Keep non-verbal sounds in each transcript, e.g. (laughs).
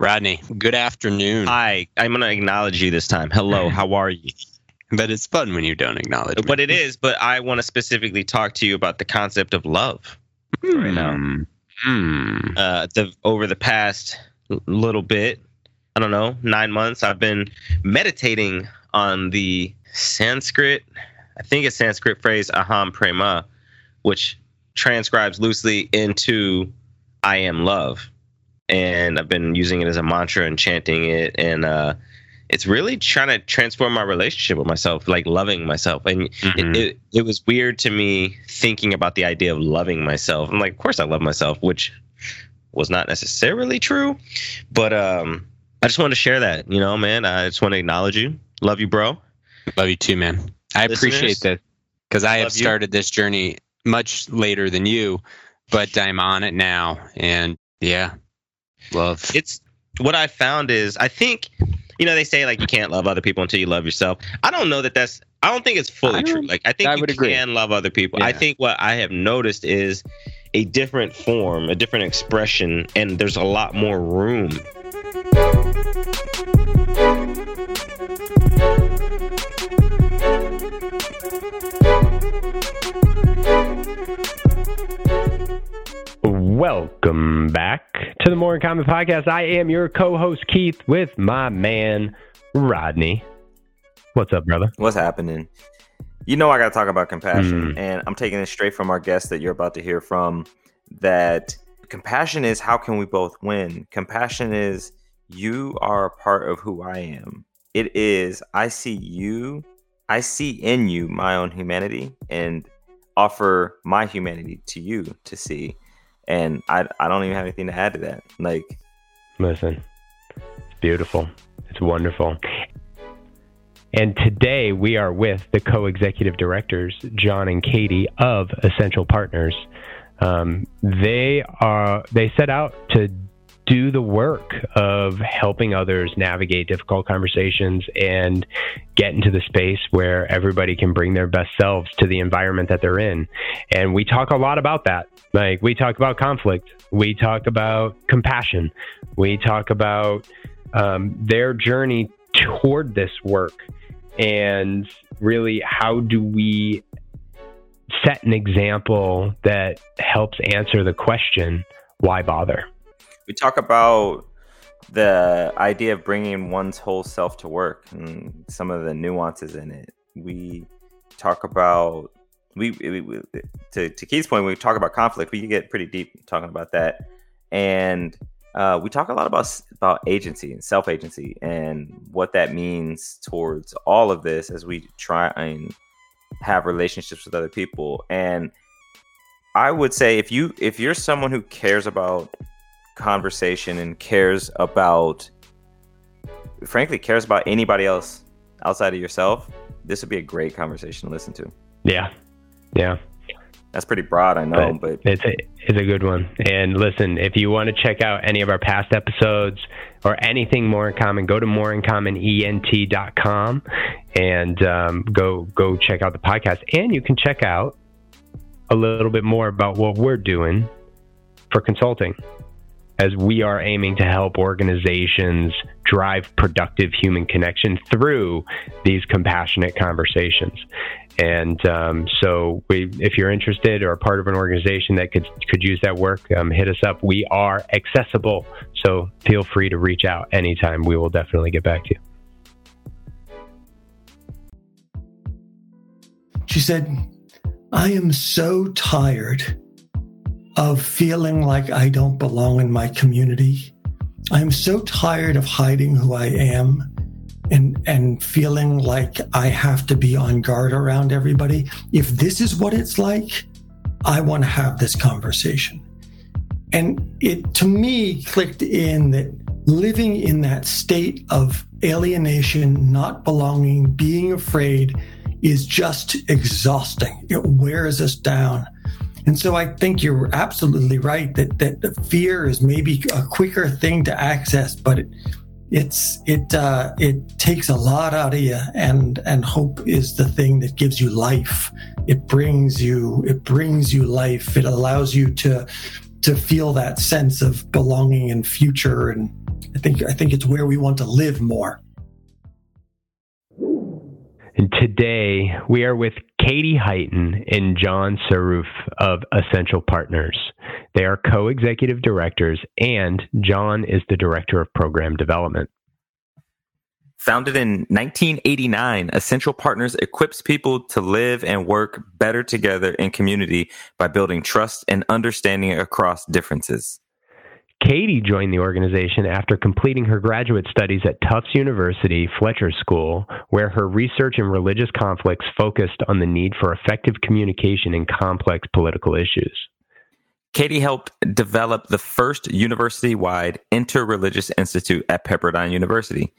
Rodney, good afternoon. Hi, I'm going to acknowledge you this time. Hello, (laughs) how are you? But it's fun when you don't acknowledge me. But it is, but I want to specifically talk to you about the concept of love right now. Hmm. Uh, the over the past little bit, I don't know, nine months, I've been meditating on the Sanskrit, I think it's Sanskrit phrase aham prema, which transcribes loosely into I am love. And I've been using it as a mantra and chanting it. And uh, it's really trying to transform my relationship with myself, like loving myself. And Mhm. it, it, it was weird to me thinking about the idea of loving myself. I'm like, of course I love myself, which was not necessarily true. But um, I just wanted to share that, you know, man. I just want to acknowledge you. Love you, bro. Love you too, man. I appreciate Listeners, this because I have love you. started this journey much later than you, but I'm on it now. And yeah, love. it's what I found is I think you know they say like you can't love other people until you love yourself. I don't know that that's I don't think it's fully true. Like I think I you would agree. can love other people. I think what I have noticed is a different form, a different expression, and there's a lot more room. Welcome back to the More in Common podcast. I am your co-host Keith with my man Rodney. What's up, brother? What's happening? You know, I got to talk about compassion, Mm. and I'm taking it straight from our guest that you're about to hear from. That compassion is how can we both win? Compassion is you are a part of who I am. It is I see you, I see in you my own humanity, and offer my humanity to you to see. And I, I don't even have anything to add to that. Like, Listen, it's beautiful. It's wonderful. And today we are with the co-executive directors, John and Katie of Essential Partners. Um, they are they set out to do the work of helping others navigate difficult conversations and get into the space where everybody can bring their best selves to the environment that they're in. And we talk a lot about that. Like we talk about conflict, we talk about compassion, we talk about um, their journey toward this work and really how do we set an example that helps answer the question why bother we talk about the idea of bringing one's whole self to work and some of the nuances in it. We talk about we, we, we to to Keith's point. We talk about conflict. We can get pretty deep talking about that, and uh, we talk a lot about about agency and self agency and what that means towards all of this as we try and have relationships with other people. And I would say if you if you're someone who cares about conversation and cares about frankly cares about anybody else outside of yourself this would be a great conversation to listen to. Yeah. Yeah. That's pretty broad i know but, it's a, it's a good one. And listen if you want to check out any of our past episodes or anything more in common go to moreincommonent.com and um, go go check out the podcast. And you can check out a little bit more about what we're doing for consulting as we are aiming to help organizations drive productive human connection through these compassionate conversations. And um, so, we, if you're interested or part of an organization that could could use that work, um, hit us up. We are accessible, so feel free to reach out anytime. We will definitely get back to you. She said, I am so tired of feeling like I don't belong in my community. I am so tired of hiding who I am and and feeling like I have to be on guard around everybody. If this is what it's like, I want to have this conversation. And it to me clicked in that living in that state of alienation, not belonging, being afraid is just exhausting. It wears us down. And so I think you're absolutely right that that the fear is maybe a quicker thing to access, but it it's it uh, it takes a lot out of you, and and hope is the thing that gives you life. It brings you it brings you life. It allows you to to feel that sense of belonging and future, and I think I think it's where we want to live more. And today we are with Katie Hyten and John Sarrouf of Essential Partners. They are co executive directors, and John is the director of program development. Founded in 1989, Essential Partners equips people to live and work better together in community by building trust and understanding across differences. Katie joined the organization after completing her graduate studies at Tufts University Fletcher School, where her research in religious conflicts focused on the need for effective communication in complex political issues. Katie helped develop the first university wide interreligious institute at Pepperdine University.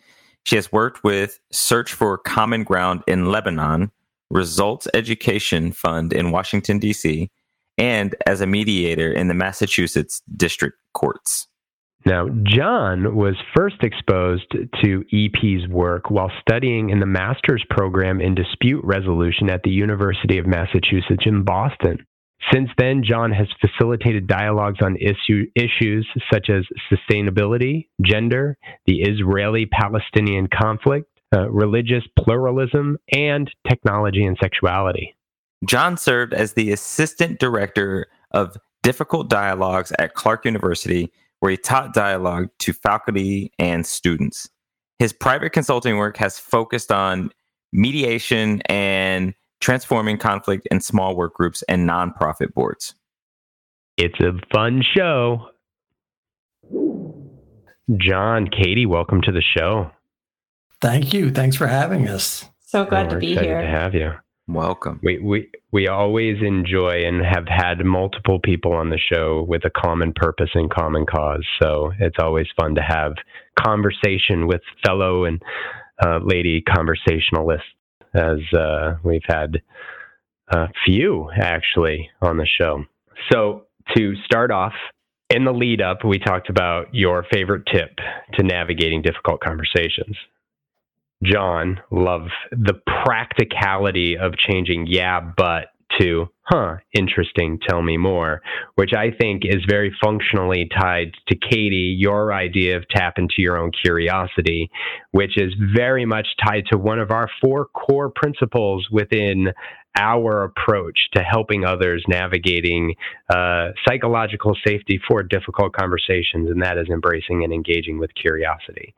She has worked with Search for Common Ground in Lebanon, Results Education Fund in Washington, D.C., and as a mediator in the Massachusetts District Courts. Now, John was first exposed to EP's work while studying in the master's program in dispute resolution at the University of Massachusetts in Boston. Since then, John has facilitated dialogues on issue, issues such as sustainability, gender, the Israeli Palestinian conflict, uh, religious pluralism, and technology and sexuality. John served as the assistant director of difficult dialogues at Clark University, where he taught dialogue to faculty and students. His private consulting work has focused on mediation and transforming conflict in small work groups and nonprofit boards. It's a fun show. John, Katie, welcome to the show. Thank you. Thanks for having us. So glad Oh, to be here. To have you. Welcome. We, we we always enjoy and have had multiple people on the show with a common purpose and common cause. So it's always fun to have conversation with fellow and uh, lady conversationalists, as uh, we've had a few actually on the show. So to start off, in the lead up, we talked about your favorite tip to navigating difficult conversations. John, love the practicality of changing yeah, but to huh, interesting, tell me more, which I think is very functionally tied to Katie, your idea of tap into your own curiosity, which is very much tied to one of our four core principles within our approach to helping others navigating uh, psychological safety for difficult conversations, and that is embracing and engaging with curiosity.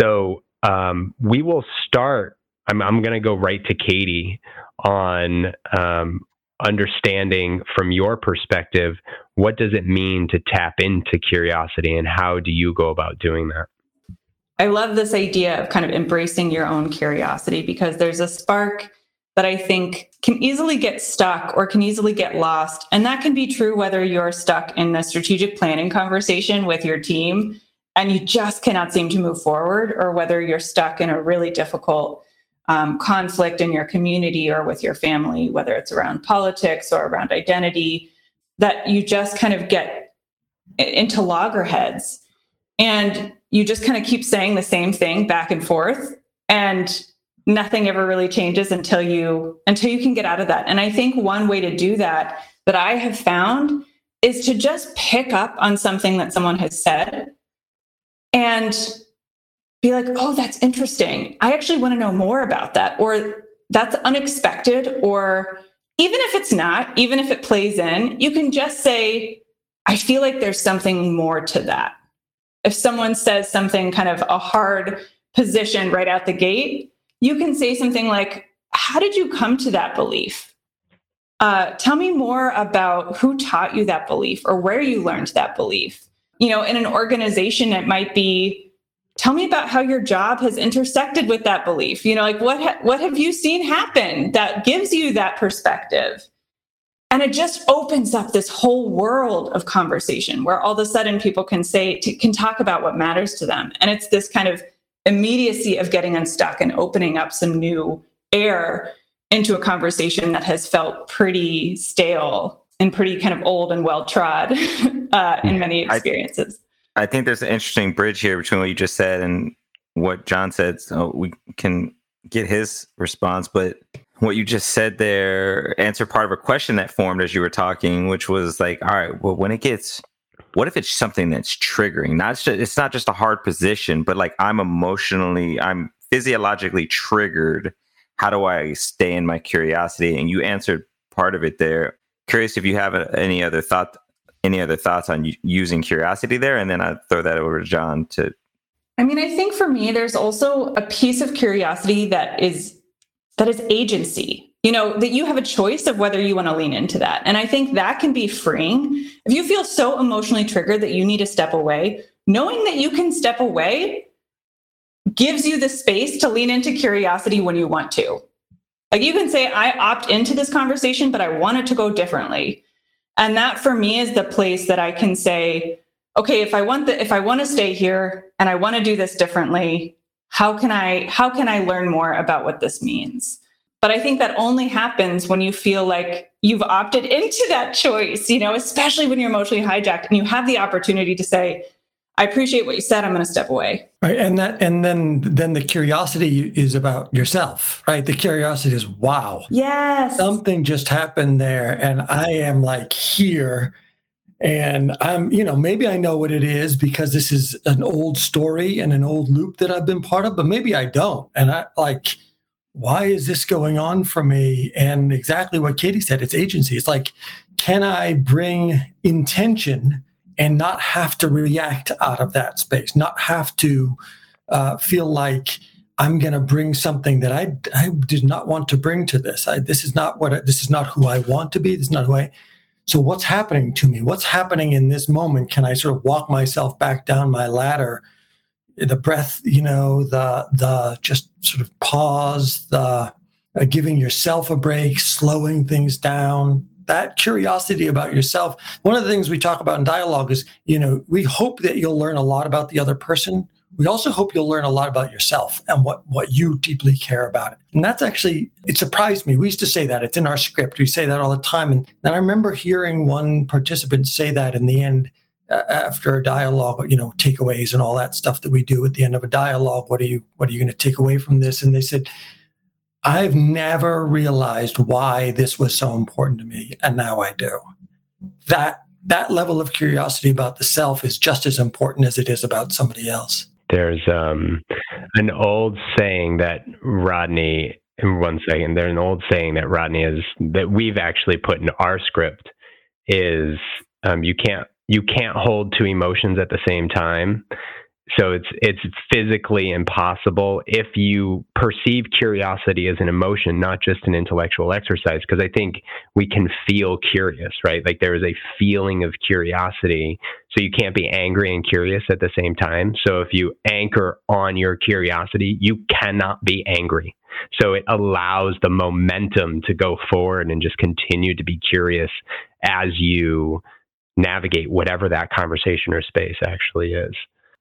So, um, we will start. I'm, I'm going to go right to Katie on um, understanding from your perspective what does it mean to tap into curiosity and how do you go about doing that? I love this idea of kind of embracing your own curiosity because there's a spark that I think can easily get stuck or can easily get lost. And that can be true whether you're stuck in a strategic planning conversation with your team and you just cannot seem to move forward, or whether you're stuck in a really difficult um, conflict in your community or with your family, whether it's around politics or around identity, that you just kind of get into loggerheads. And you just kind of keep saying the same thing back and forth and nothing ever really changes until you until you can get out of that. And i think one way to do that that i have found is to just pick up on something that someone has said and be like oh that's interesting i actually want to know more about that or that's unexpected or even if it's not even if it plays in you can just say i feel like there's something more to that if someone says something kind of a hard position right out the gate, you can say something like, How did you come to that belief? Uh, tell me more about who taught you that belief or where you learned that belief. You know, in an organization, it might be, Tell me about how your job has intersected with that belief. You know, like what ha- what have you seen happen that gives you that perspective? And it just opens up this whole world of conversation where all of a sudden people can say, t- can talk about what matters to them. And it's this kind of immediacy of getting unstuck and opening up some new air into a conversation that has felt pretty stale and pretty kind of old and well trod (laughs) uh, in many I- experiences. I think there's an interesting bridge here between what you just said and what John said. So we can get his response, but what you just said there answered part of a question that formed as you were talking, which was like, all right, well, when it gets what if it's something that's triggering? Not just, it's not just a hard position, but like I'm emotionally, I'm physiologically triggered. How do I stay in my curiosity? And you answered part of it there. Curious if you have any other thought, any other thoughts on using curiosity there, and then I throw that over to John to. I mean, I think for me, there's also a piece of curiosity that is that is agency. You know that you have a choice of whether you want to lean into that. And i think that can be freeing. If you feel so emotionally triggered that you need to step away knowing that you can step away gives you the space to lean into curiosity when you want to like you can say i opt into this conversation but i want it to go differently. And that for me is the place that i can say okay if i want the if i want to stay here and i want to do this differently how can i how can i learn more about what this means? But I think that only happens when you feel like you've opted into that (laughs) choice, you know, especially when you're emotionally hijacked and you have the opportunity to say, I appreciate what you said. I'm going to step away. Right. And that, and then, then the curiosity is about yourself, right? The curiosity is, wow. Yes. Something just happened there. And I am like here. And I'm, you know, maybe I know what it is because this is an old story and an old loop that I've been part of, but maybe I don't. And I like, why is this going on for me? And exactly what Katie said, it's agency. It's like, can I bring intention and not have to react out of that space, not have to uh, feel like I'm going to bring something that I, I did not want to bring to this. I, this is not what I, this is not who I want to be. This is not who I. So what's happening to me? What's happening in this moment? Can I sort of walk myself back down my ladder the breath, you know, the the just sort of pause, the uh, giving yourself a break, slowing things down. That curiosity about yourself. One of the things we talk about in dialogue is, you know, we hope that you'll learn a lot about the other person. We also hope you'll learn a lot about yourself and what what you deeply care about. And that's actually it surprised me. We used to say that it's in our script. We say that all the time. And then I remember hearing one participant say that in the end after a dialogue, you know, takeaways and all that stuff that we do at the end of a dialogue. What are you What are you going to take away from this? And they said, I've never realized why this was so important to me, and now I do. That that level of curiosity about the self is just as important as it is about somebody else. There's um, an old saying that Rodney. One second, there's an old saying that Rodney is that we've actually put in our script is um, you can't you can't hold two emotions at the same time. So it's it's physically impossible if you perceive curiosity as an emotion, not just an intellectual exercise. Because I think we can feel curious, right? Like there is a feeling of curiosity. So you can't be angry and curious at the same time. So if you anchor on your curiosity, you cannot be angry. So it allows the momentum to go forward and just continue to be curious as you navigate whatever that conversation or space actually is.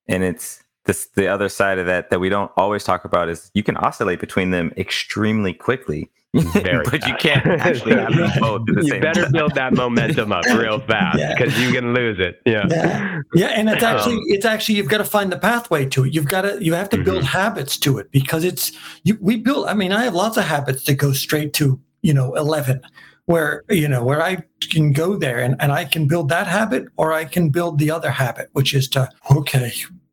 And it's this the other side of that that we don't always talk about is you can oscillate between them extremely quickly. (laughs) but you can't (laughs) actually have them both at the you same better time. build that momentum up (laughs) real fast because yeah. you can lose it. Yeah. yeah. Yeah. And it's actually, um, it's actually, you've got to find the pathway to it. You've got to, you have to build mm-hmm. habits to it because it's, you, we build, I mean, I have lots of habits that go straight to, you know, 11 where you know where i can go there and, and i can build that habit or i can build the other habit which is to okay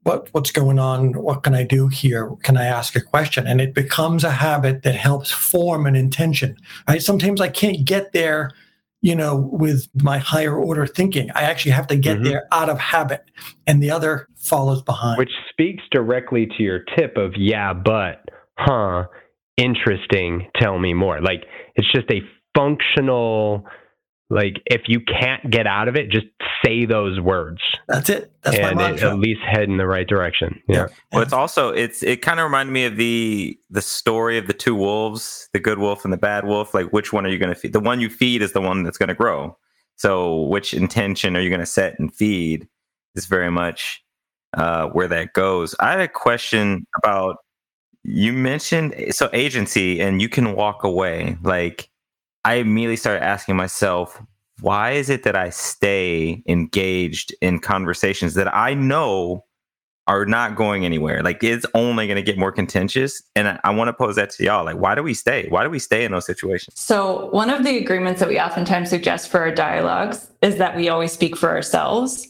what what's going on? What can i do here? Can i ask a question? And it becomes a habit that helps form an intention right? Sometimes i can't get there you know with my higher order thinking. I actually have to get mm-hmm. there out of habit and the other follows behind. Which speaks directly to your tip of yeah but huh interesting tell me more. Like it's just a functional like if you can't get out of it just say those words. That's it. That's and it, at least head in the right direction. Yeah, yeah. well it's also it's it kind of reminded me of the the story of the two wolves the good wolf and the bad wolf. Like which one are you going to feed? The one you feed is the one that's going to grow. So which intention are you going to set and feed is very much uh, where that goes. I had a question about you mentioned so agency and you can walk away. Like I immediately started asking myself, why is it that I stay engaged in conversations that I know are not going anywhere? Like it's only going to get more contentious. And I, I want to pose that to y'all. Like, why do we stay? Why do we stay in those situations? So, one of the agreements that we oftentimes suggest for our dialogues is that we always speak for ourselves.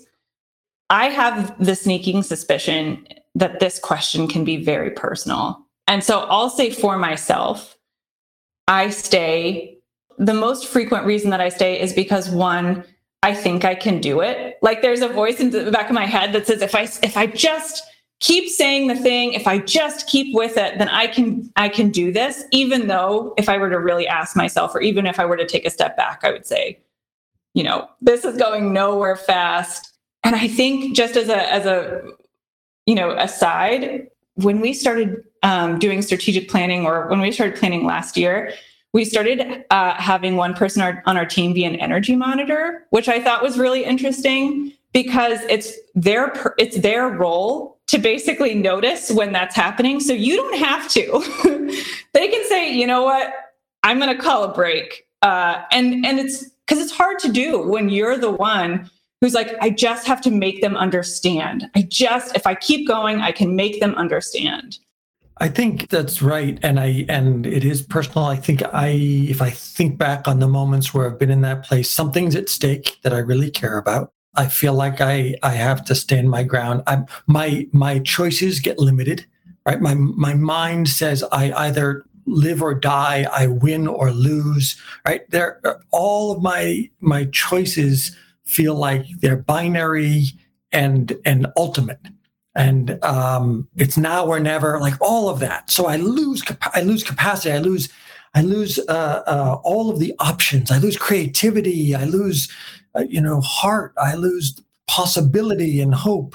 I have the sneaking suspicion that this question can be very personal. And so I'll say for myself, I stay. The most frequent reason that I stay is because one, I think I can do it. Like there's a voice in the back of my head that says if I if I just keep saying the thing, if I just keep with it, then I can I can do this even though if I were to really ask myself or even if I were to take a step back, I would say, you know, this is going nowhere fast. And I think just as a as a you know, aside, when we started um, doing strategic planning or when we started planning last year, we started uh, having one person on our team be an energy monitor, which I thought was really interesting because it's their it's their role to basically notice when that's happening. So you don't have to. (laughs) they can say, you know what, I'm going to call a break, uh, and and it's because it's hard to do when you're the one who's like, I just have to make them understand. I just, if I keep going, I can make them understand. I think that's right, and I and it is personal. I think I, if I think back on the moments where I've been in that place, something's at stake that I really care about. I feel like I I have to stand my ground. I my my choices get limited, right? My my mind says I either live or die, I win or lose, right? There, all of my my choices feel like they're binary and and ultimate and um, it's now or never like all of that. So i lose i lose capacity. I lose i lose uh, uh, all of the options. I lose creativity. I lose uh, you know heart. I lose possibility and hope.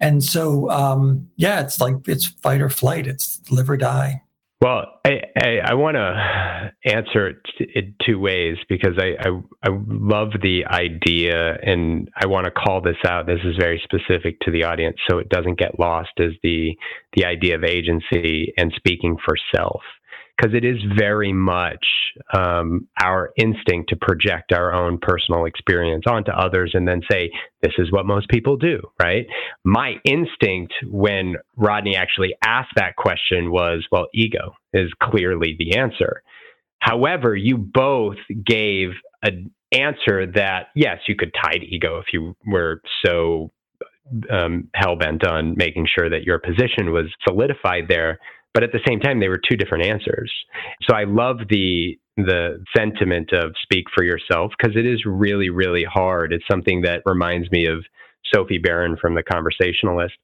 And so um, yeah it's like it's fight or flight. It's live or die well, I, I, I want to answer it in two ways because I, I, I love the idea and I want to call this out. This is very specific to the audience, so it doesn't get lost as the the idea of agency and speaking for self because it is very much um, our instinct to project our own personal experience onto others and then say, this is what most people do, right? My instinct when Rodney actually asked that question was, well, ego is clearly the answer. However, you both gave an answer that, yes, you could tie to ego if you were so um, hell bent on making sure that your position was solidified there but at the same time they were two different answers. So i love the the sentiment of speak for yourself because it is really really hard. It's something that reminds me of sophie Baron from the conversationalist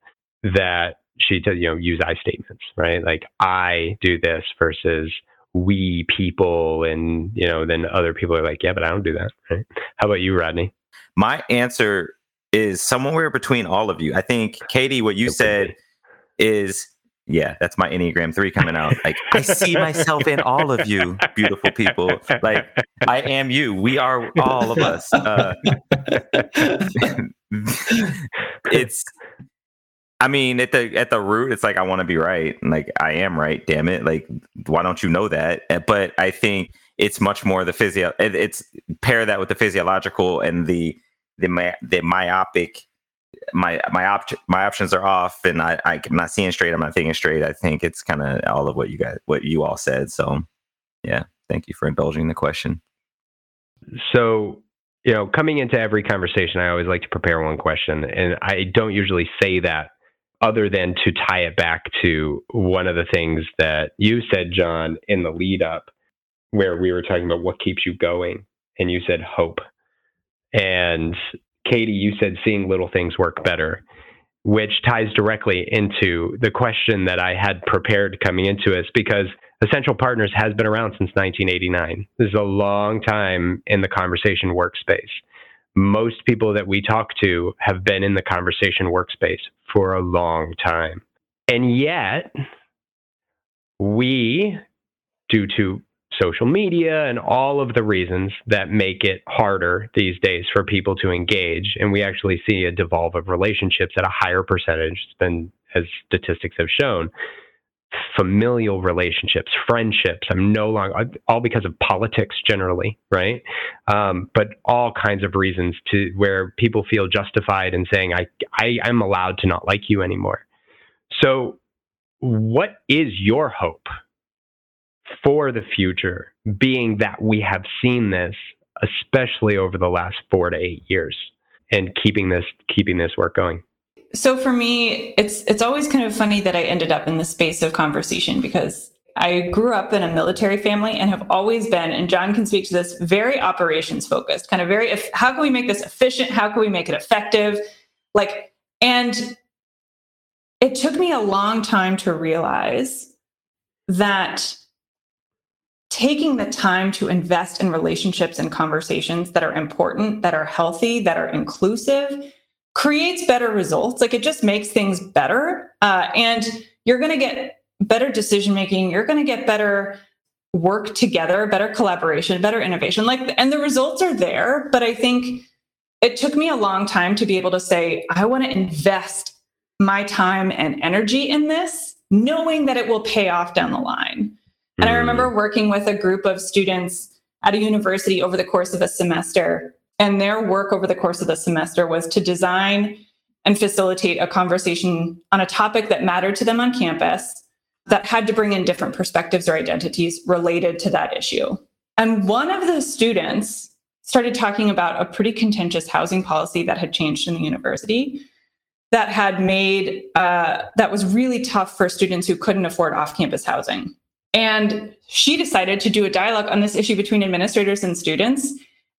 that she does you know use i statements right? Like i do this versus we people and you know then other people are like yeah but i don't do that right? How about you rodney? My answer is somewhere between all of you. I think katie what you said is yeah, that's my Enneagram 3 coming out. Like, I see myself in all of you, beautiful people. Like, I am you. We are all of us. Uh, (laughs) it's, I mean, at the at the root, it's like I want to be right. Like I am right. Damn it! Like why don't you know that? Eh, but I think it's much more the physio. It's pair that with the physiological and the the the myopic my my op- my options are off and I, I'm not seeing straight. I'm not thinking straight. I think it's kind of all of what you guys what you all said. So yeah, thank you for indulging the question. So you know, coming into every conversation, I always like to prepare one question, and I don't usually say that other than to tie it back to one of the things that you said, John, in the lead up, where we were talking about what keeps you going, and you said hope. And Katie, you said seeing little things work better, which ties directly into the question that I had prepared coming into us because Essential Partners has been around since 1989. This is a long time in the conversation workspace. Most people that we talk to have been in the conversation workspace for a long time. And yet, we, due to social media and all of the reasons that make it harder these days for people to engage. And we actually see a devolve of relationships at a higher percentage than as statistics have shown. Familial relationships, friendships. I'm no longer all because of politics generally, right? Um, but all kinds of reasons to where people feel justified in saying, "I, I, I'm allowed to not like you anymore." So, what is your hope for the future, being that we have seen this, especially over the last four to eight years, and keeping this keeping this work going. so for me, it's it's always kind of funny that I ended up in the space of conversation because I grew up in a military family and have always been, and John can speak to this, very operations focused, kind of very, how can we make this efficient? How can we make it effective? Like, and it took me a long time to realize that taking the time to invest in relationships and conversations that are important, that are healthy, that are inclusive, creates better results. Like it just makes things better. Uh, and you're going to get better decision making. You're going to get better work together, better collaboration, better innovation. Like, and the results are there. But I think it took me a long time to be able to say, I want to invest my time and energy in this, knowing that it will pay off down the line. And I remember working with a group of students at a university over the course of a semester. And their work over the course of the semester was to design and facilitate a conversation on a topic that mattered to them on campus that had to bring in different perspectives or identities related to that issue. And one of the students started talking about a pretty contentious housing policy that had changed in the university that had made uh, that was really tough for students who couldn't afford off-campus housing and she decided to do a dialogue on this issue between administrators and students.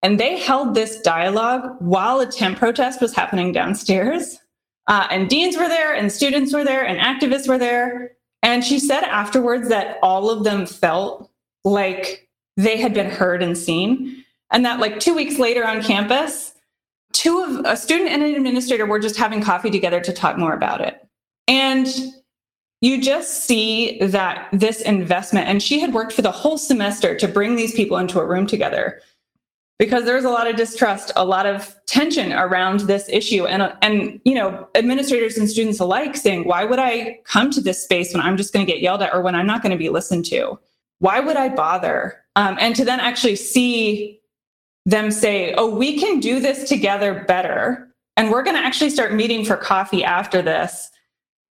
And they held this dialogue while a temp protest was happening downstairs. Uh, and deans were there and students were there and activists were there. And she said afterwards that all of them felt like they had been heard and seen. And that like two weeks later on campus two of a student and an administrator were just having coffee together to talk more about it. And you just see that this investment, and she had worked for the whole semester to bring these people into a room together because there was a lot of distrust, a lot of tension around this issue. And, and you know, administrators and students alike saying, why would I come to this space when I'm just going to get yelled at or when I'm not going to be listened to? Why would I bother? Um, and to then actually see them say, oh, we can do this together better. And we're going to actually start meeting for coffee after this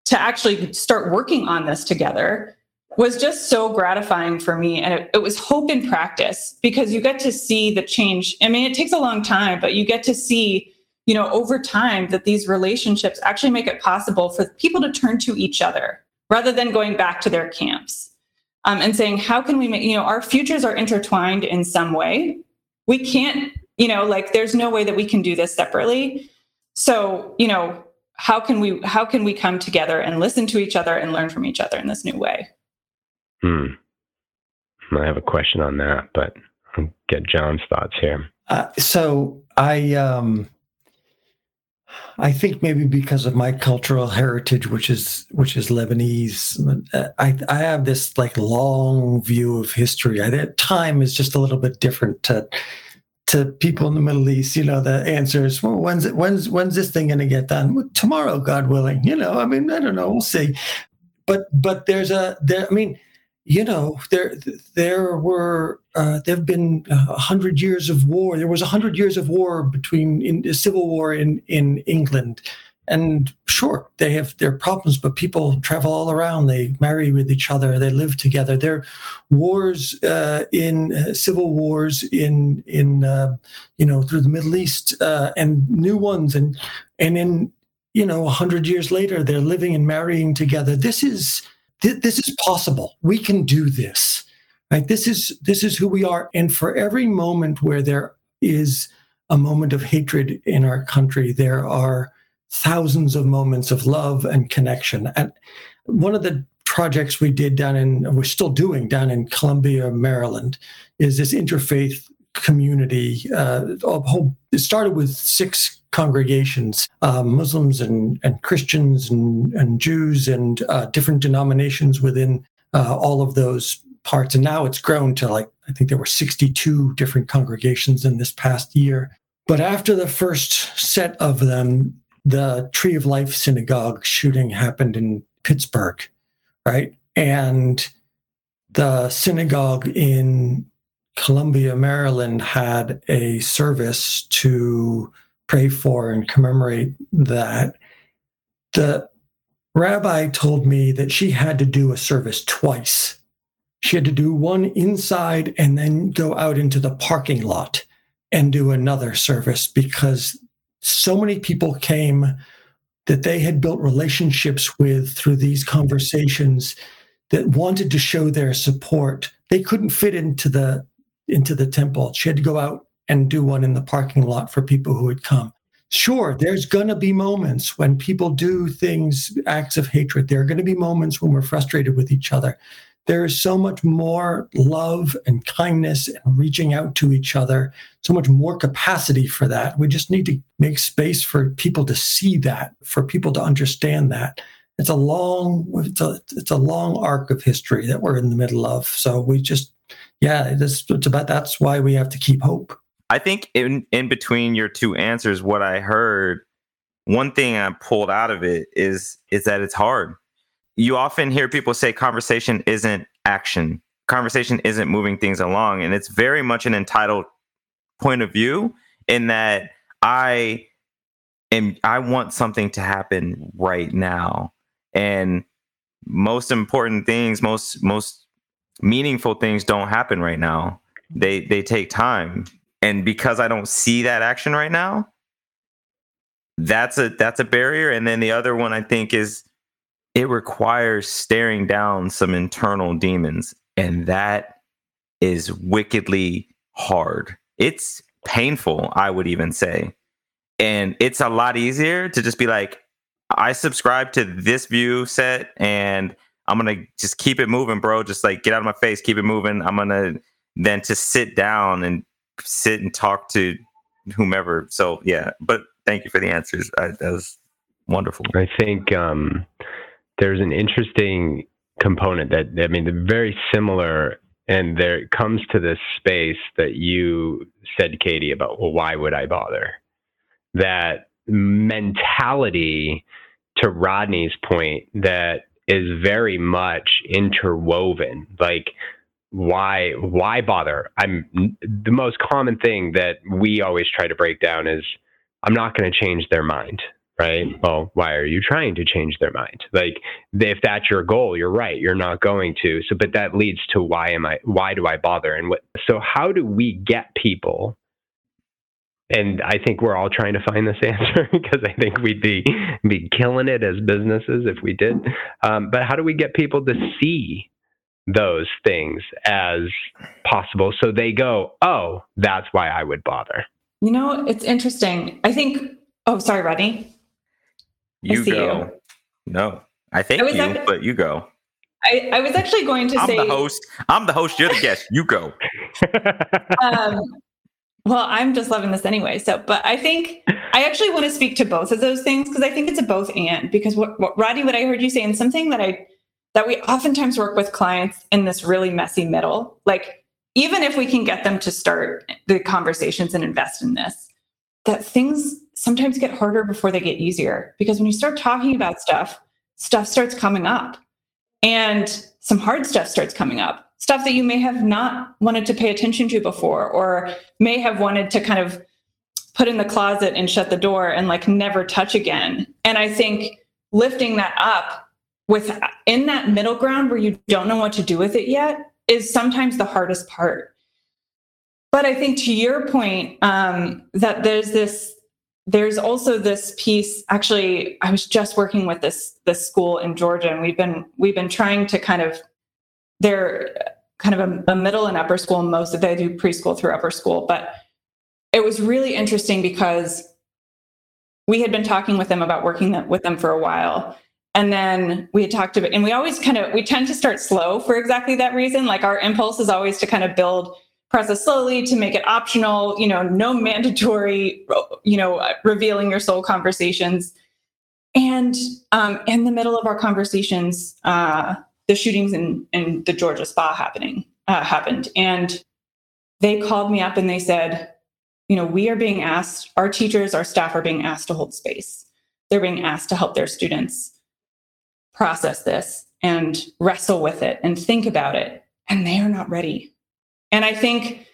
to actually start working on this together was just so gratifying for me. And it, it, was hope in practice because you get to see the change. I mean, it takes a long time, but you get to see, you know, over time that these relationships actually make it possible for people to turn to each other rather than going back to their camps um, and saying, how can we make, you know, our futures are intertwined in some way we can't, you know, like there's no way that we can do this separately. So, you know, how can we how can we come together and listen to each other and learn from each other in this new way? Hmm. I have a question on that, but I'll get John's thoughts here. Uh, so I um I think maybe because of my cultural heritage, which is which is Lebanese, uh, I I have this like long view of history. I, time is just a little bit different to to people in the Middle East. You know, the answer is, well, when's it, when's when's this thing going to get done? Well, tomorrow, God willing. You know, I mean, I don't know. We'll see. But but there's a there. I mean, you know, there there were uh, there have been a hundred years of war. There was a hundred years of war between in civil war in in England, and sure, they have their problems, but people travel all around. They marry with each other. They live together. There are wars uh, in uh, civil wars in in uh, you know through the Middle East uh, and new ones, and and in you know a hundred years later, they're living and marrying together. This is th- this is possible. We can do this. Right? This is this is who we are. And for every moment where there is a moment of hatred in our country, there are thousands of moments of love and connection. And one of the projects we did down in we're still doing down in Columbia, Maryland, is this interfaith community. Uh, whole, it started with six congregations, uh, Muslims and, and Christians and, and Jews and uh, different denominations within uh, all of those parts. And now it's grown to like, I think there were 62 different congregations in this past year. But after the first set of them, the Tree of Life Synagogue shooting happened in Pittsburgh, right? And the synagogue in Columbia, Maryland had a service to pray for and commemorate that. The rabbi told me that she had to do a service twice. She had to do one inside and then go out into the parking lot and do another service because so many people came that they had built relationships with through these conversations that wanted to show their support. They couldn't fit into the into the temple. She had to go out and do one in the parking lot for people who would come. Sure, there's going to be moments when people do things, acts of hatred. There are going to be moments when we're frustrated with each other. There is so much more love and kindness and reaching out to each other, so much more capacity for that. We just need to make space for people to see that, for people to understand that. It's a long, it's a, it's a long arc of history that we're in the middle of. So we just, yeah, it's, it's about that's why we have to keep hope. I think in in between your two answers, what I heard, one thing I pulled out of it is is that it's hard. You often hear people say conversation isn't action. Conversation isn't moving things along, and it's very much an entitled point of view in that I am I want something to happen right now. And most important things, most most meaningful things don't happen right now. They they take time and because I don't see that action right now, that's a that's a barrier. And then the other one I think is it requires staring down some internal demons, and that is wickedly hard. It's painful, I would even say. And it's a lot easier to just be like, I subscribe to this view set and I'm gonna just keep it moving, bro. Just like get out of my face, keep it moving. I'm gonna then to sit down and sit and talk to whomever. So yeah, but thank you for the answers. I, that was wonderful. I think um, there's an interesting component that I mean, very similar, and there it comes to this space that you said, Katie, about well, why would I bother? That mentality, to Rodney's point, that is very much interwoven. Like why why bother i'm the most common thing that we always try to break down is i'm not going to change their mind right well why are you trying to change their mind like if that's your goal you're right you're not going to so but that leads to why am i why do i bother and what so how do we get people and I think we're all trying to find this (laughs) answer because I think we'd be be killing it as businesses if we did. Um, but how do we get people to see those things as possible. So they go, oh, that's why I would bother. You know, it's interesting. I think, oh, sorry, Rodney. You go. You. No, I thank I you, but you go. I, I was actually going to I'm say. I'm the host. I'm the host. You're the guest. You go. (laughs) (laughs) um, well, I'm just loving this anyway. So, but I think I actually want to speak to both of those things because I think it's a both and. Because what, what Rodney, what I heard you say, and something that I that we oftentimes work with clients in this really messy middle. Like, even if we can get them to start the conversations and invest in this, that things sometimes get harder before they get easier. Because when you start talking about stuff, stuff starts coming up and some hard stuff starts coming up. Stuff that you may have not wanted to pay attention to before, or may have wanted to kind of put in the closet and shut the door and like never touch again. And I think lifting that up with in that middle ground where you don't know what to do with it yet is sometimes the hardest part but i think to your point um, that there's this there's also this piece actually i was just working with this this school in georgia and we've been we've been trying to kind of they're kind of a, a middle and upper school. Most of they do preschool through upper school. But it was really interesting because we had been talking with them about working with them for a while. And then we had talked about and we always kind of we tend to start slow for exactly that reason. Like our impulse is always to kind of build process slowly to make it optional you know no mandatory you know revealing your soul conversations. And um, in the middle of our conversations uh, the shootings in, in the georgia spa happening uh, happened. And they called me up and they said you know we are being asked our teachers our staff are being asked to hold space. They're being asked to help their students process this and wrestle with it and think about it. And they are not ready and i think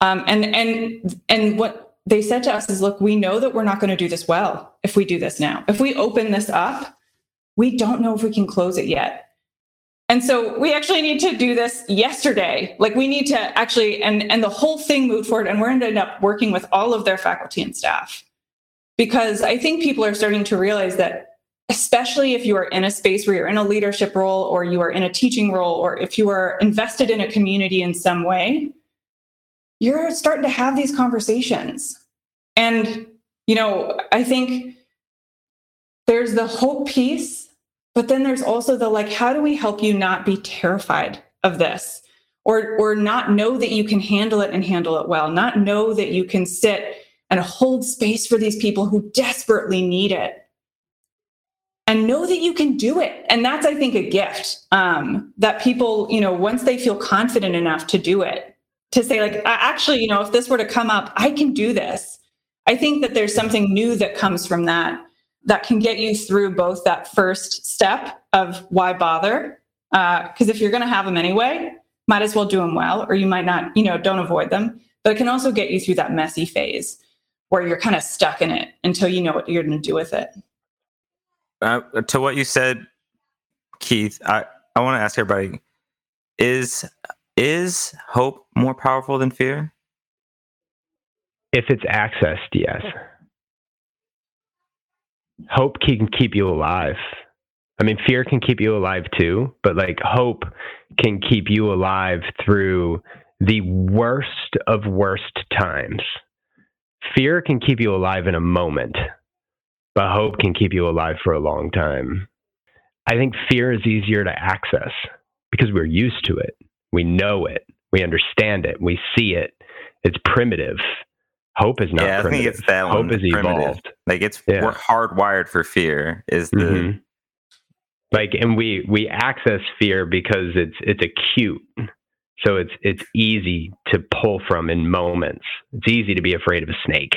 um, and and and what they said to us is look we know that we're not going to do this well if we do this now. If we open this up we don't know if we can close it yet. And so we actually need to do this yesterday. Like we need to actually and and the whole thing moved forward and we're going to end up working with all of their faculty and staff. Because i think people are starting to realize that especially if you are in a space where you're in a leadership role or you are in a teaching role or if you are invested in a community in some way, you're starting to have these conversations. And, you know, I think there's the hope piece, but then there's also the like, how do we help you not be terrified of this? Or, or not know that you can handle it and handle it well, not know that you can sit and hold space for these people who desperately need it and know that you can do it. And that's i think a gift um, that people you know once they feel confident enough to do it to say like actually you know if this were to come up i can do this. I think that there's something new that comes from that that can get you through both that first step of why bother because uh, if you're going to have them anyway might as well do them well or you might not you know don't avoid them. But it can also get you through that messy phase where you're kind of stuck in it until you know what you're going to do with it uh, to what you said, Keith, I, I want to ask everybody: is is hope more powerful than fear? If it's accessed, yes. Hope can keep you alive. I mean, fear can keep you alive too, but like hope can keep you alive through the worst of worst times. Fear can keep you alive in a moment, but hope can keep you alive for a long time. I think fear is easier to access because we're used to it. We know it. We understand it. We see it. It's primitive. Hope is not. Yeah, I primitive. think it's that hope one. Is primitive. evolved. Like it's yeah. we're hardwired for fear. Is the mm-hmm. like, and we we access fear because it's it's acute. So it's it's easy to pull from in moments. It's easy to be afraid of a snake.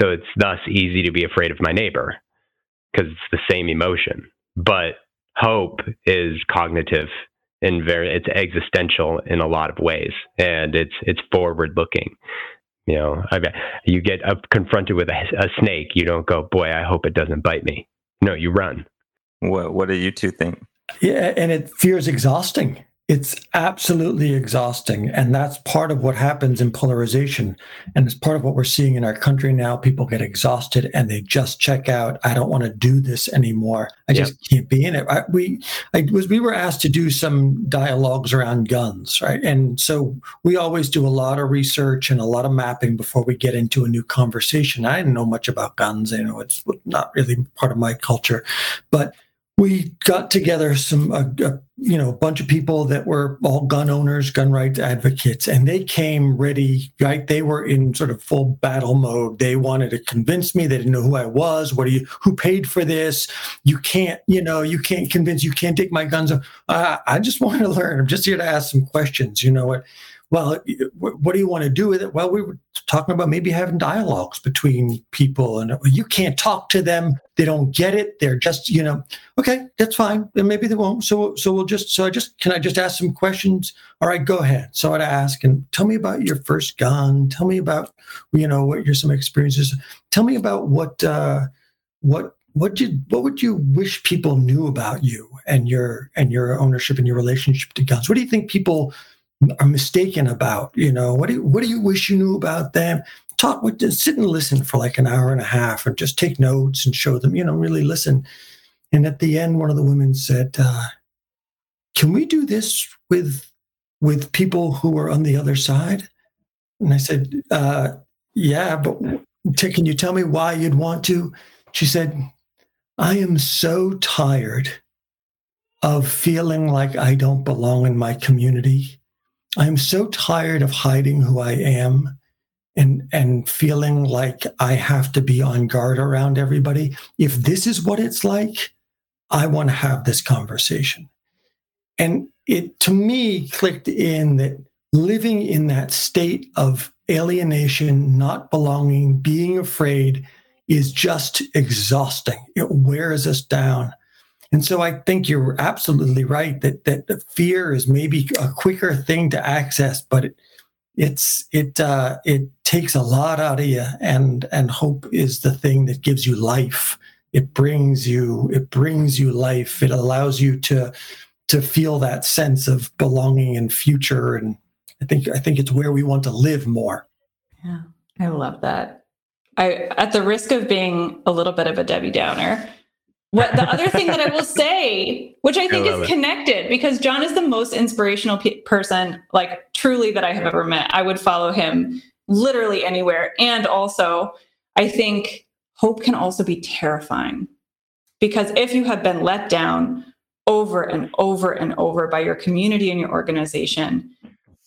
So it's thus easy to be afraid of my neighbor because it's the same emotion. But hope is cognitive and very it's existential in a lot of ways and it's it's forward looking. You know I bet you get up confronted with a, a, snake you don't go boy i hope it doesn't bite me. No you run. What what do you two think? Yeah and it fears exhausting it's absolutely exhausting. And that's part of what happens in polarization. And it's part of what we're seeing in our country now. People get exhausted and they just check out. I don't want to do this anymore. I just yep. can't be in it. I, we, I was, we were asked to do some dialogues around guns, right? And so we always do a lot of research and a lot of mapping before we get into a new conversation. I didn't know much about guns. You know, it's not really part of my culture, but we got together some uh, uh, you know a bunch of people that were all gun owners gun rights advocates and they came ready right? They were in sort of full battle mode. They wanted to convince me. They didn't know who i was. What do you who paid for this? You can't you know you can't convince you can't take my guns. Uh, i just (laughs) want to learn. I'm just here to ask some questions you know what well, what do you want to do with it? Well, we were talking about maybe having dialogues between people, and you can't talk to them; they don't get it. They're just, you know, okay, that's fine. And maybe they won't. So, so we'll just, so I just, can I just ask some questions? All right, go ahead. So I'd ask, and tell me about your first gun. Tell me about, you know, what your some experiences. Tell me about what, uh, what what did what would you wish people knew about you and your and your ownership and your relationship to guns what do you think people are mistaken about. You know, what do you, what do you wish you knew about them? Talk with them, sit and listen for like an hour and a half, and just take notes and show them. You know, really listen. And at the end, one of the women said, uh, "Can we do this with with people who are on the other side?" And I said, uh, "Yeah, but t- can you tell me why you'd want to?" She said, "I am so tired." Of feeling like I don't belong in my community I'm so tired of hiding who I am and and feeling like I have to be on guard around everybody. If this is what it's like, I want to have this conversation. And it to me clicked in that living in that state of alienation, not belonging, being afraid is just exhausting. It wears us down. And so I think you're absolutely right that that fear is maybe a quicker thing to access, but it, it's it uh, it takes a lot out of you, and and hope is the thing that gives you life. It brings you it brings you life. It allows you to to feel that sense of belonging and future. And I think I think it's where we want to live more. Yeah, I love that. I at the risk of being a little bit of a Debbie Downer. What the other thing that I will (laughs) say, which I think I is it. connected, because John is the most inspirational pe- person, like truly, that I have ever met. I would follow him literally anywhere. And also, I think hope can also be terrifying because if you have been let down over and over and over by your community and your organization,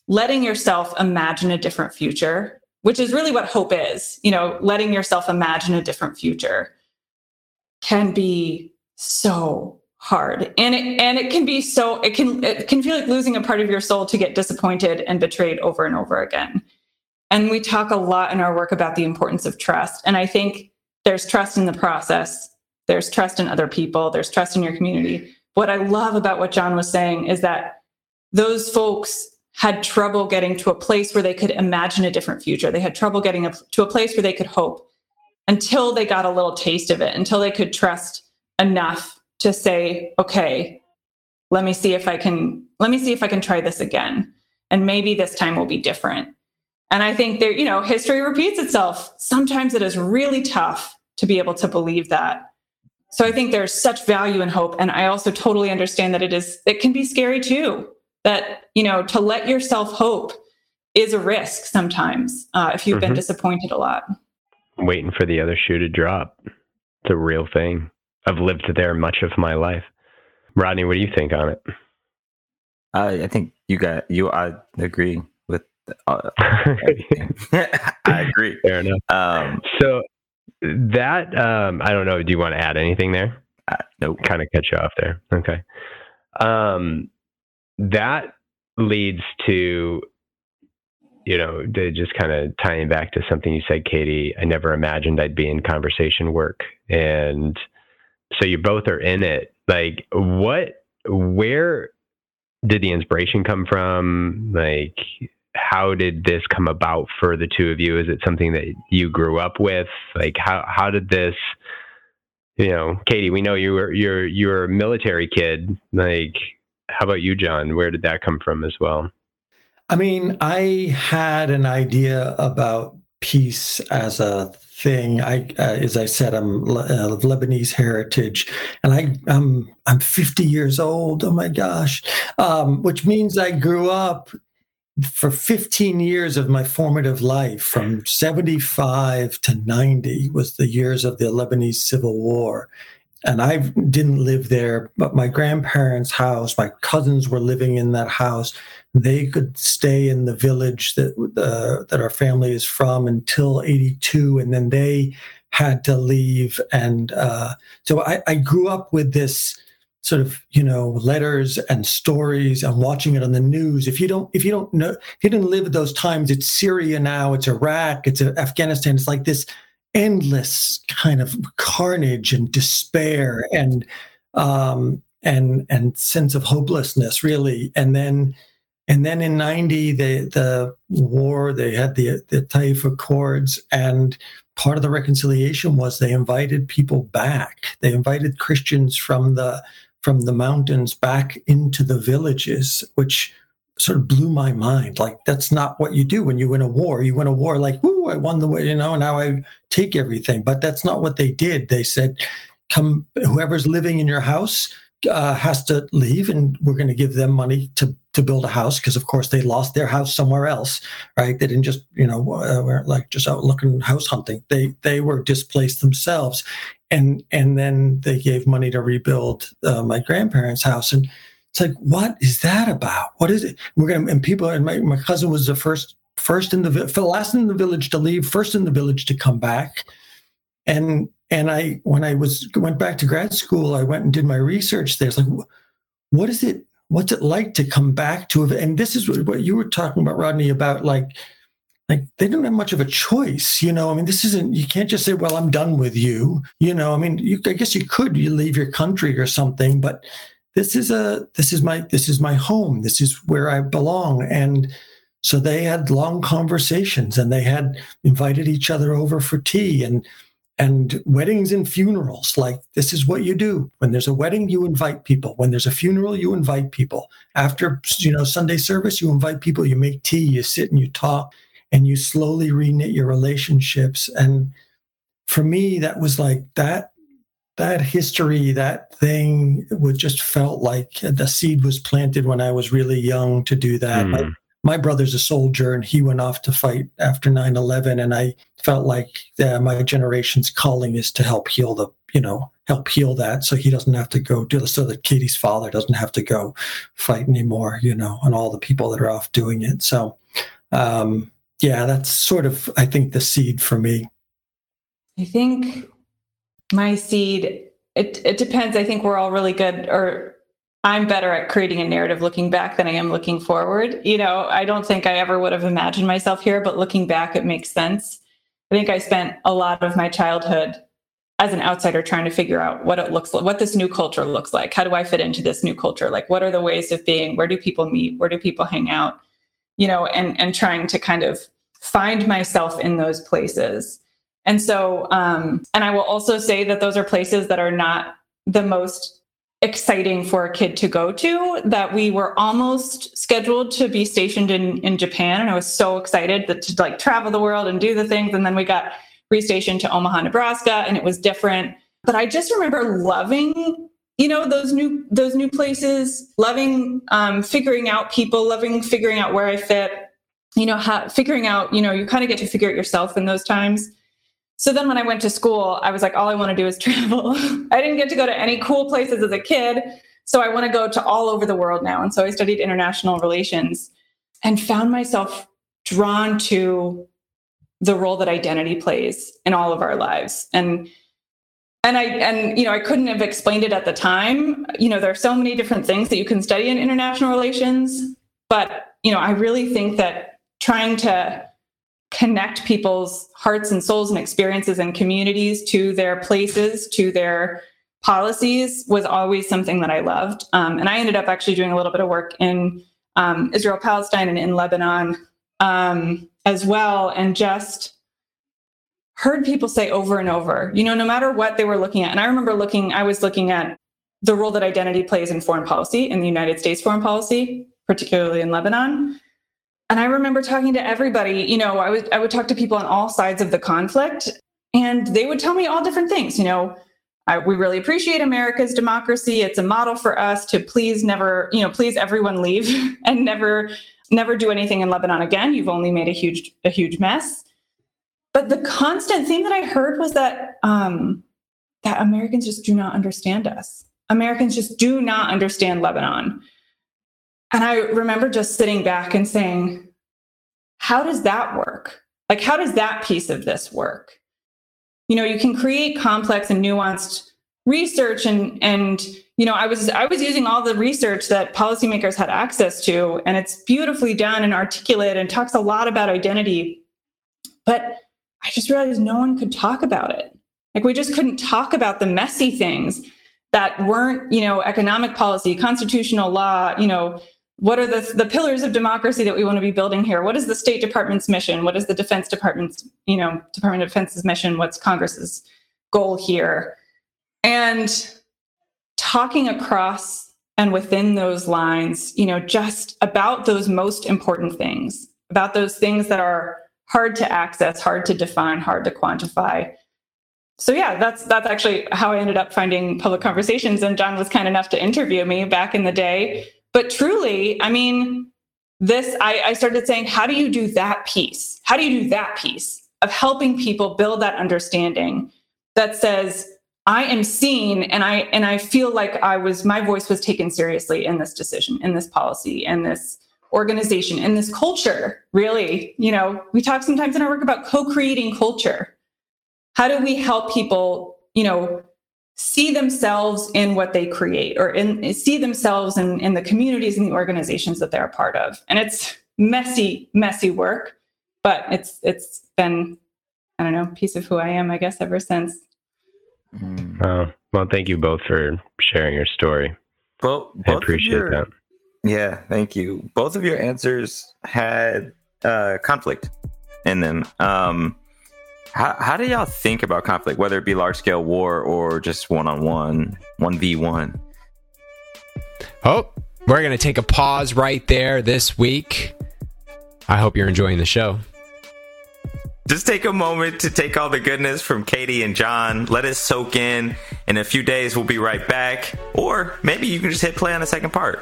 letting yourself imagine a different future, which is really what hope is, you know, letting yourself imagine a different future can be so hard. And it and it can be so it can it can feel like losing a part of your soul to get disappointed and betrayed over and over again. And we talk a lot in our work about the importance of trust. And i think there's trust in the process. There's trust in other people. There's trust in your community. What i love about what john was saying is that those folks had trouble getting to a place where they could imagine a different future. They had trouble getting up to a place where they could hope until they got a little taste of it, until they could trust enough to say, okay, let me see if I can, let me see if I can try this again. And maybe this time will be different. And I think there, you know, history repeats itself. Sometimes it is really tough to be able to believe that. So I think there's such value in hope. And I also totally understand that it is, it can be scary too. That, you know, to let yourself hope is a risk sometimes uh, if you've been Mhm. disappointed a lot. Waiting for the other shoe to drop. It's a real thing. I've lived there much of my life. Rodney, what do you think on it? I, I think you got you. I agree with. Uh. (laughs) (laughs) I agree. Fair enough. Um, So that um, I don't know. Do you want to add anything there? uh, nope. Kind of cut you off there. Okay. Um, that leads to you know to just kind of tying back to something you said, Katie. I never imagined I'd be in conversation work, and so you both are in it. Like, what? Where did the inspiration come from? Like, how did this come about for the two of you? Is it something that you grew up with? Like, how how did this? You know, Katie, we know you were you're you're a military kid. Like, how about you, John? Where did that come from as well? I mean, I had an idea about peace as a thing. I, uh, as I said, I'm uh, of Lebanese heritage, and I, I'm I'm 50 years old. Oh my gosh, um, which means I grew up for 15 years of my formative life, from 75 to 90, was the years of the Lebanese Civil War. And I didn't live there, but my grandparents' house, my cousins were living in that house they could stay in the village that uh, that our family is from until 82 and then they had to leave. And uh, so I, I grew up with this sort of you know letters and stories and watching it on the news. If you don't if you don't know if you didn't live those times it's syria now it's iraq it's afghanistan. It's like this endless kind of carnage and despair and um and and sense of hopelessness really. And then and then in 90, the, the war, they had the, the Taif Accords, and part of the reconciliation was they invited people back. They invited Christians from the from the mountains back into the villages, which sort of blew my mind. Like that's not what you do when you win a war. You win a war like, "Woo, I won the war," you know, now I take everything. But that's not what they did. They said, "Come, whoever's living in your house, uh, has to leave, and we're going to give them money to to build a house because, of course, they lost their house somewhere else, right? They didn't just, you know, uh, weren't like just out looking house hunting. They they were displaced themselves, and and then they gave money to rebuild uh, my grandparents' house, and it's like, what is that about? What is it? We're gonna and people and my my cousin was the first first in the for the last in the village to leave, first in the village to come back, and and I when I was went back to grad school, I went and did my research there. It's like, what is it? What's it like to come back to? And this is what, what you were talking about, Rodney, about like, like they don't have much of a choice. You know, I mean, this isn't. You can't just say, "Well, I'm done with you." You know, I mean, you, I guess you could. You leave your country or something, but this is a this is my this is my home. This is where I belong, and so they had long conversations, and they had invited each other over for tea and and weddings and funerals like this is what you do. When there's a wedding you invite people. When there's a funeral you invite people. After you know sunday service you invite people. You make tea you sit and you talk and you slowly reknit your relationships. And for me that was like that that history, that thing would just felt like the seed was planted when I was really young to do that. Mm. My brother's a soldier and he went off to fight after 9 11. And I felt like my generation's calling is to help heal the, you know, help heal that so he doesn't have to go do so that Katie's father doesn't have to go fight anymore, you know, and all the people that are off doing it. So, um, yeah, that's sort of, I think, the seed for me. I think my seed, it, it depends. I think we're all really good, or I'm better at creating a narrative looking back than I am looking forward. You know, I don't think I ever would have imagined myself here, but looking back, it makes sense. I think I spent a lot of my childhood as an outsider trying to figure out what it looks like, what this new culture looks like. How do I fit into this new culture? Like, what are the ways of being? Where do people meet? Where do people hang out? You know, and and trying to kind of find myself in those places. And so, um, and I will also say that those are places that are not the most exciting for a kid to go to. That we were almost scheduled to be stationed in in Japan, and I was so excited that to like travel the world and do the things. And then we got restationed to Omaha, Nebraska, and it was different. But I just remember loving, you know, those new those new places, loving um, figuring out people, loving figuring out where I fit. You know, how, figuring out, you know, you kind of get to figure it yourself in those times. So then when I went to school, I was like, all I want to do is (laughs) travel. I didn't get to go to any cool places as a kid. So I want to go to all over the world now. And so I studied international relations and found myself drawn to the role that identity plays in all of our lives. And and I and you know I couldn't have explained it at the time. You know, there are so many different things that you can study in international relations, but you know, I really think that trying to connect people's hearts and souls and experiences and communities to their places, to their policies was always something that I loved. Um, and I ended up actually doing a little bit of work in um, Israel, Palestine, and in Lebanon um, as well, and just heard people say over and over, you know, no matter what they were looking at. And I remember looking, I was looking at the role that identity plays in foreign policy, in the United States foreign policy, particularly in Lebanon. And I remember talking to everybody, you know, I would I would talk to people on all sides of the conflict, and they would tell me all different things. You know, I, we really appreciate America's democracy. It's a model for us to please never, you know, please everyone leave (laughs) and never never do anything in Lebanon again. You've only made a huge a huge mess. But the constant theme that I heard was that um, that Americans just do not understand us. Americans just do not understand Lebanon. And I remember just sitting back and saying, how does that work? Like, how does that piece of this work? You know, you can create complex and nuanced research and and you know, I was I was using all the research that policymakers had access to, and it's beautifully done and articulate and talks a lot about identity. But I just realized no one could talk about it. Like we just couldn't talk about the messy things that weren't, you know, economic policy, constitutional law, you know, what are the, the pillars of democracy that we want to be building here? What is the State Department's mission? What is the Defense Department's, you know, Department of Defense's mission? What's Congress's goal here? And talking across and within those lines, you know, just about those most important things, about those things that are hard to access, hard to define, hard to quantify. So yeah, that's that's actually how I ended up finding public conversations. And John was kind enough to interview me back in the day. But truly, I mean, this I, I started saying, how do you do that piece? How do you do that piece of helping people build that understanding that says, I am seen and I and I feel like I was my voice was taken seriously in this decision, in this policy, in this organization, in this culture. Really, you know, we talk sometimes in our work about co-creating culture. How do we help people, you know, see themselves in what they create or in see themselves in, in the communities and the organizations that they're a part of? And it's messy, messy work, but it's it's been, I don't know, piece of who I am, I guess, ever since. Oh, well, thank you both for sharing your story. Well, I both of appreciate your- that. Yeah, thank you. Both of your answers had uh, conflict in them. Um, how, how do y'all think about conflict, whether it be large scale war or just one on one, 1v1? Oh, we're going to take a pause right there this week. I hope you're enjoying the show. just take a moment to take all the goodness from Katie and John. Let it soak in. In a few days, we'll be right back. Or maybe you can just hit play on the second part.